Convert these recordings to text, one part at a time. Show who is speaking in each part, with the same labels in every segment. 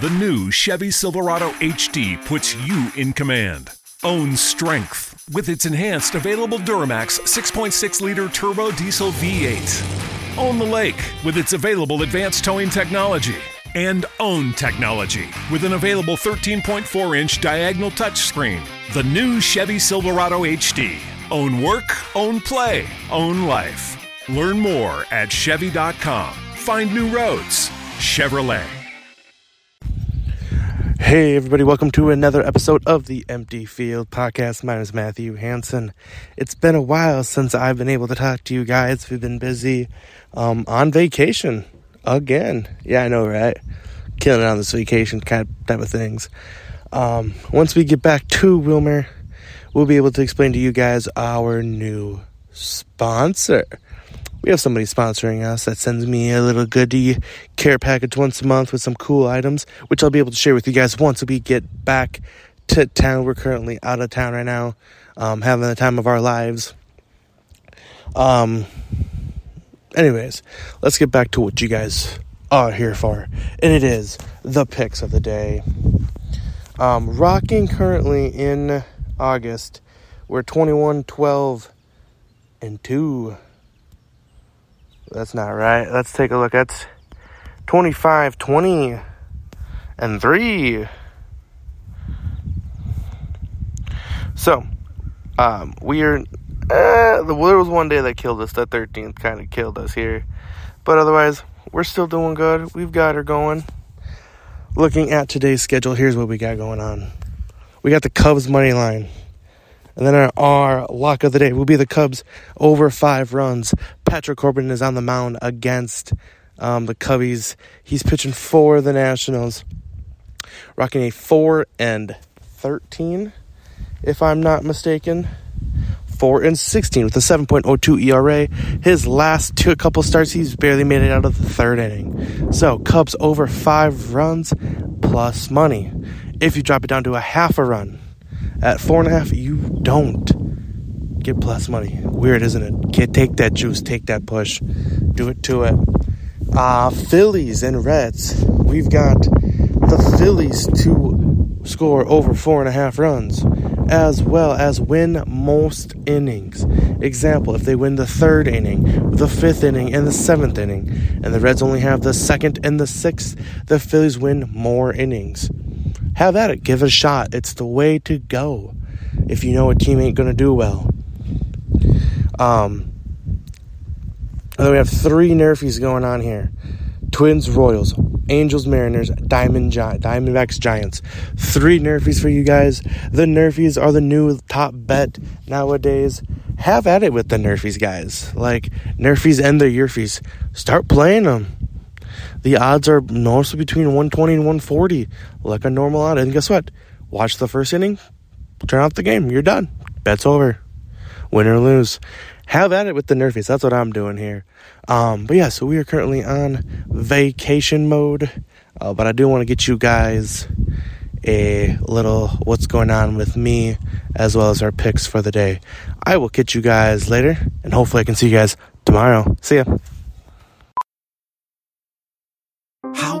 Speaker 1: The new Chevy Silverado HD puts you in command. Own strength with its enhanced available Duramax 6.6 liter turbo diesel V8. Own the lake with its available advanced towing technology. And own technology with an available 13.4 inch diagonal touchscreen. The new Chevy Silverado HD. Own work, own play, own life. Learn more at Chevy.com. Find new roads. Chevrolet.
Speaker 2: Hey, everybody, welcome to another episode of the Empty Field Podcast. My name is Matthew Hanson. It's been a while since I've been able to talk to you guys. We've been busy um, on vacation again. Yeah, I know, right? Killing it on this vacation kind of type of things. Um, once we get back to Wilmer, we'll be able to explain to you guys our new sponsor. We have somebody sponsoring us that sends me a little goodie care package once a month with some cool items, which I'll be able to share with you guys once we get back to town. We're currently out of town right now, um, having the time of our lives. Um, anyways, let's get back to what you guys are here for, and it is the picks of the day. Um, rocking currently in August, we're 21, 12, and 2. That's not right. Let's take a look. That's 25, 20, and 3. So, um, we are. Uh, there was one day that killed us. The 13th kind of killed us here. But otherwise, we're still doing good. We've got her going. Looking at today's schedule, here's what we got going on. We got the Cubs money line. And then our, our lock of the day will be the Cubs over five runs. Patrick Corbin is on the mound against um, the Cubbies. He's pitching for the Nationals, rocking a four and thirteen, if I'm not mistaken. Four and sixteen with a 7.02 ERA. His last two couple starts, he's barely made it out of the third inning. So Cubs over five runs plus money. If you drop it down to a half a run, at four and a half, you don't get plus money. Weird, isn't it? Can't take that juice, take that push, do it to it. Uh, Phillies and Reds. We've got the Phillies to score over four and a half runs, as well as win most innings. Example: if they win the third inning, the fifth inning, and the seventh inning, and the Reds only have the second and the sixth, the Phillies win more innings have at it. Give it a shot. It's the way to go if you know a team ain't going to do well. Um, and then we have three Nerfies going on here Twins, Royals, Angels, Mariners, Diamond Gi- Diamondbacks, Giants. Three Nerfies for you guys. The Nerfies are the new top bet nowadays. Have at it with the Nerfies, guys. Like, Nerfies and the Yerfies. Start playing them the odds are mostly between 120 and 140, like a normal odd. And guess what? Watch the first inning, turn off the game. You're done. Bet's over. Win or lose. Have at it with the Nerfies. That's what I'm doing here. Um, but yeah, so we are currently on vacation mode. Uh, but I do want to get you guys a little what's going on with me as well as our picks for the day. I will catch you guys later, and hopefully I can see you guys tomorrow. See ya.
Speaker 3: How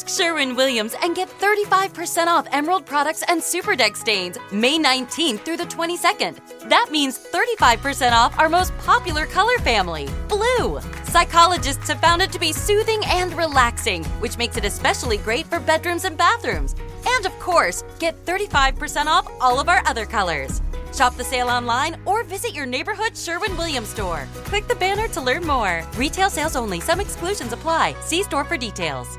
Speaker 4: Ask Sherwin Williams and get 35% off Emerald products and Super Deck stains May 19th through the 22nd. That means 35% off our most popular color family, blue. Psychologists have found it to be soothing and relaxing, which makes it especially great for bedrooms and bathrooms. And of course, get 35% off all of our other colors. Shop the sale online or visit your neighborhood Sherwin Williams store. Click the banner to learn more. Retail sales only, some exclusions apply. See store for details.